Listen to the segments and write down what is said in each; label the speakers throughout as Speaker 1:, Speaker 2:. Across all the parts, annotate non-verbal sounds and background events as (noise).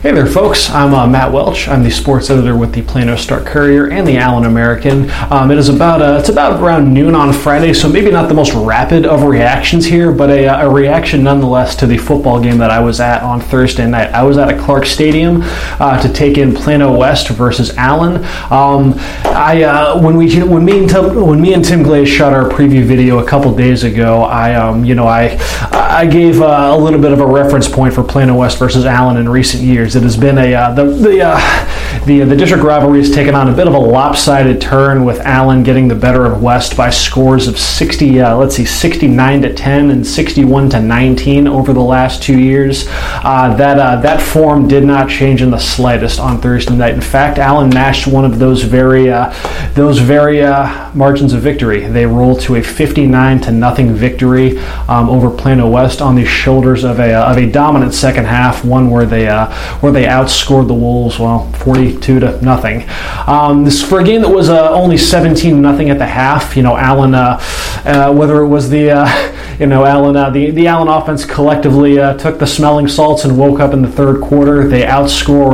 Speaker 1: Hey there, folks. I'm uh, Matt Welch. I'm the sports editor with the Plano Star Courier and the Allen American. Um, it is about uh, it's about around noon on Friday, so maybe not the most rapid of reactions here, but a, uh, a, reaction nonetheless to the football game that I was at on Thursday night. I was at a Clark Stadium uh, to take in Plano West versus Allen. Um, I uh, when we when me and Tim, when me and Tim Glaze shot our preview video a couple days ago, I um, you know I I gave uh, a little bit of a reference point for Plano West versus Allen in recent years years. It has been a uh, the the, uh, the the district rivalry has taken on a bit of a lopsided turn with Allen getting the better of West by scores of 60 uh, let's see 69 to 10 and 61 to 19 over the last two years. Uh, that uh, that form did not change in the slightest on Thursday night. In fact, Allen matched one of those very uh, those very margins of victory. They rolled to a 59 to nothing victory um, over Plano West on the shoulders of a of a dominant second half, one where they where they outscored the Wolves, well, 42 to nothing. Um, this for a game that was uh, only 17 nothing at the half. You know, Allen, uh, uh, whether it was the uh, (laughs) you know Allen, uh, the the Allen offense collectively uh, took the smelling salts and woke up in the third quarter. They outscore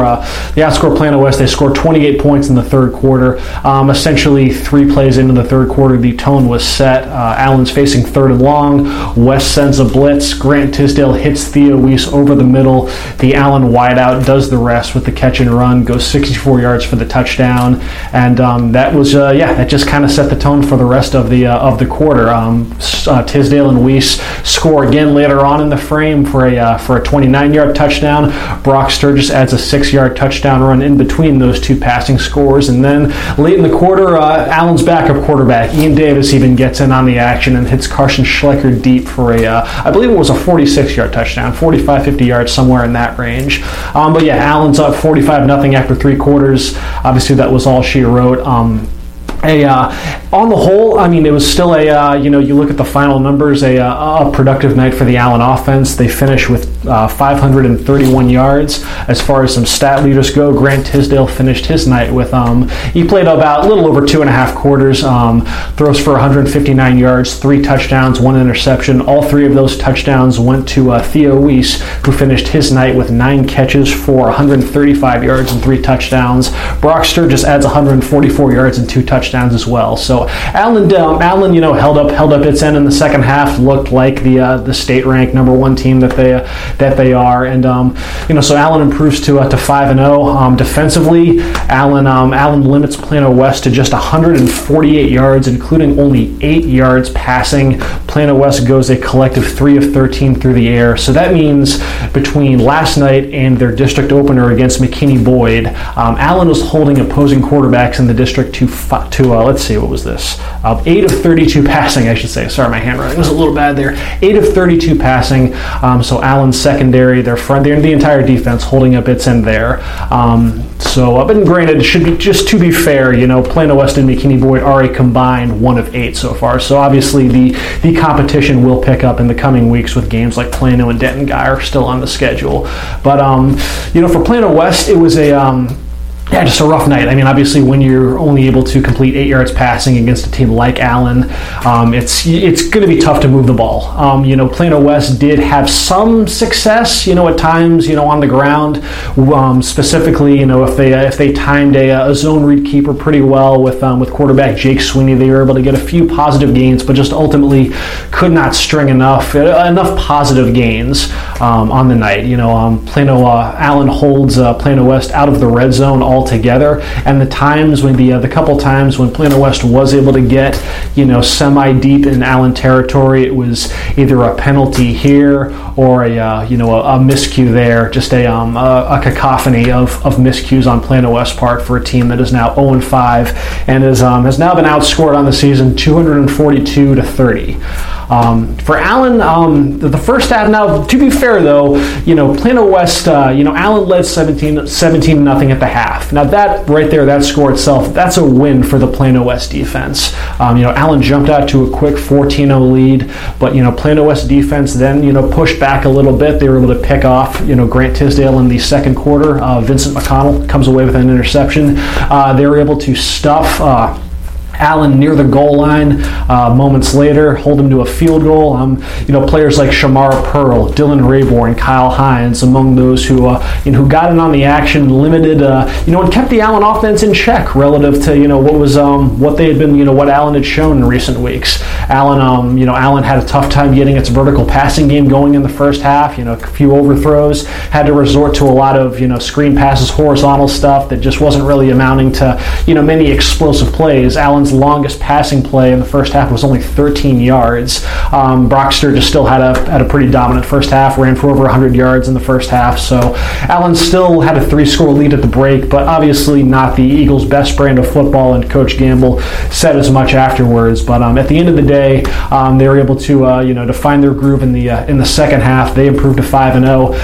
Speaker 1: they outscore Plano West. They scored 28 points in the third quarter. Um, essentially, three plays into the third quarter, the tone was set. Allen's facing third and long. West sends a blitz. Grant Tisdale hits Theo Weiss over the middle. The Allen wideout does the rest with the catch and run, goes 64 yards for the touchdown, and um, that was uh, yeah, that just kind of set the tone for the rest of the uh, of the quarter. Um, uh, Tisdale and Weiss score again later on in the frame for a uh, for a 29-yard touchdown. Brock Sturgis adds a six-yard touchdown run in between those two passing scores, and then late in the quarter, uh, Allen's backup quarterback Ian Davis even gets in on the action and hits Carson Schlecker deep for a uh, I believe it was a 46-yard touchdown, 45, 50 yards somewhere in that range. Um, but yeah, Allen's up 45 nothing after three quarters. Obviously, that was all she wrote. Um, a uh, on the whole, I mean, it was still a uh, you know you look at the final numbers, a, uh, a productive night for the Allen offense. They finished with uh, 531 yards. As far as some stat leaders go, Grant Tisdale finished his night with um, he played about a little over two and a half quarters, um, throws for 159 yards, three touchdowns, one interception. All three of those touchdowns went to uh, Theo Weiss, who finished his night with nine catches for 135 yards and three touchdowns. Brock Sturgis adds 144 yards and two touchdowns touchdowns as well. So Allen, um, Allen, you know, held up held up its end in the second half. Looked like the uh, the state ranked number one team that they uh, that they are, and um, you know, so Allen improves to uh, to five and zero oh. um, defensively. Allen um, Allen limits Plano West to just 148 yards, including only eight yards passing. Plano West goes a collective three of 13 through the air. So that means between last night and their district opener against McKinney Boyd, um, Allen was holding opposing quarterbacks in the district to to uh, let's see, what was this? Uh, 8 of 32 passing, I should say. Sorry, my handwriting was a little bad there. 8 of 32 passing. Um, so Allen's secondary, their front, the entire defense holding up its end there. Um, so, uh, but granted, should be just to be fair, you know, Plano West and McKinney Boyd are a combined one of eight so far. So obviously, the the competition will pick up in the coming weeks with games like Plano and Denton Guyer are still on the schedule. But um, you know, for Plano West, it was a um, yeah, just a rough night. I mean, obviously, when you're only able to complete eight yards passing against a team like Allen, um, it's it's going to be tough to move the ball. Um, you know, Plano West did have some success. You know, at times, you know, on the ground, um, specifically, you know, if they if they timed a, a zone read keeper pretty well with um, with quarterback Jake Sweeney, they were able to get a few positive gains, but just ultimately could not string enough uh, enough positive gains um, on the night. You know, um, Plano uh, Allen holds uh, Plano West out of the red zone altogether. And the times when the uh, the couple times when Plano West was able to get you know semi deep in Allen territory, it was either a penalty here or a uh, you know a, a, miscue there, just a, um, a, a, cacophony of, of miscues on Plano West part for a team that is now 0 5 and is, um, has now been outscored on the season 242 to 30. Um, for Allen, um, the, the, first half. Now, to be fair though, you know Plano West, uh, you know Allen led 17 17 nothing at the half. Now that right there, that score itself, that's a win for the Plano West defense. Um, you know, Allen jumped out to a quick 14-0 lead, but you know, Plano West defense then you know pushed back a little bit. They were able to pick off you know Grant Tisdale in the second quarter. Uh, Vincent McConnell comes away with an interception. Uh, they were able to stuff. Uh, Allen near the goal line. Uh, moments later, hold him to a field goal. Um, you know, players like Shamar Pearl, Dylan Rayborn, Kyle Hines, among those who uh, you know who got in on the action, limited uh, you know, and kept the Allen offense in check relative to you know what was um, what they had been you know what Allen had shown in recent weeks. Allen, um, you know, Allen had a tough time getting its vertical passing game going in the first half. You know, a few overthrows, had to resort to a lot of you know screen passes, horizontal stuff that just wasn't really amounting to you know many explosive plays. Longest passing play in the first half was only 13 yards. Um, Brock Sturgis still had a had a pretty dominant first half, ran for over 100 yards in the first half. So Allen still had a three-score lead at the break, but obviously not the Eagles' best brand of football. And Coach Gamble said as much afterwards. But um, at the end of the day, um, they were able to uh, you know to find their groove in the uh, in the second half. They improved to five and zero.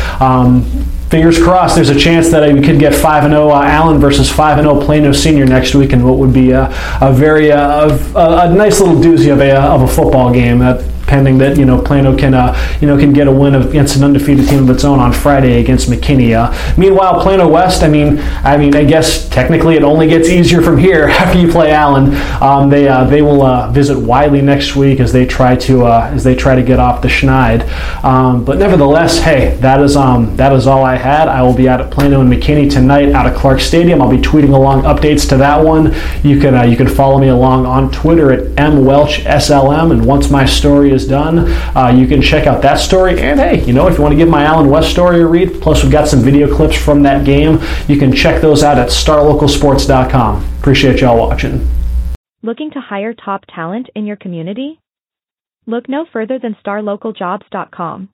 Speaker 1: Fingers crossed, there's a chance that we could get 5 and 0 uh, Allen versus 5 and 0 Plano Senior next week, and what would be a, a very uh, a, a, nice little doozy of a, of a football game. That pending that you know Plano can uh, you know can get a win against an undefeated team of its own on Friday against McKinney. Uh, meanwhile, Plano West, I mean, I mean, I guess technically it only gets easier from here (laughs) after you play Allen. Um, they uh, they will uh, visit Wylie next week as they try to uh, as they try to get off the schneid. Um, but nevertheless, hey, that is um, that is all I had. I will be out at Plano and McKinney tonight out at Clark Stadium. I'll be tweeting along updates to that one. You can uh, you can follow me along on Twitter at mwelchslm, and once my story is is done. Uh, you can check out that story. And hey, you know, if you want to give my Allen West story a read, plus we've got some video clips from that game, you can check those out at starlocalsports.com. Appreciate y'all watching.
Speaker 2: Looking to hire top talent in your community? Look no further than starlocaljobs.com.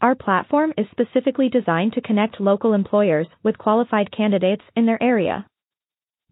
Speaker 2: Our platform is specifically designed to connect local employers with qualified candidates in their area.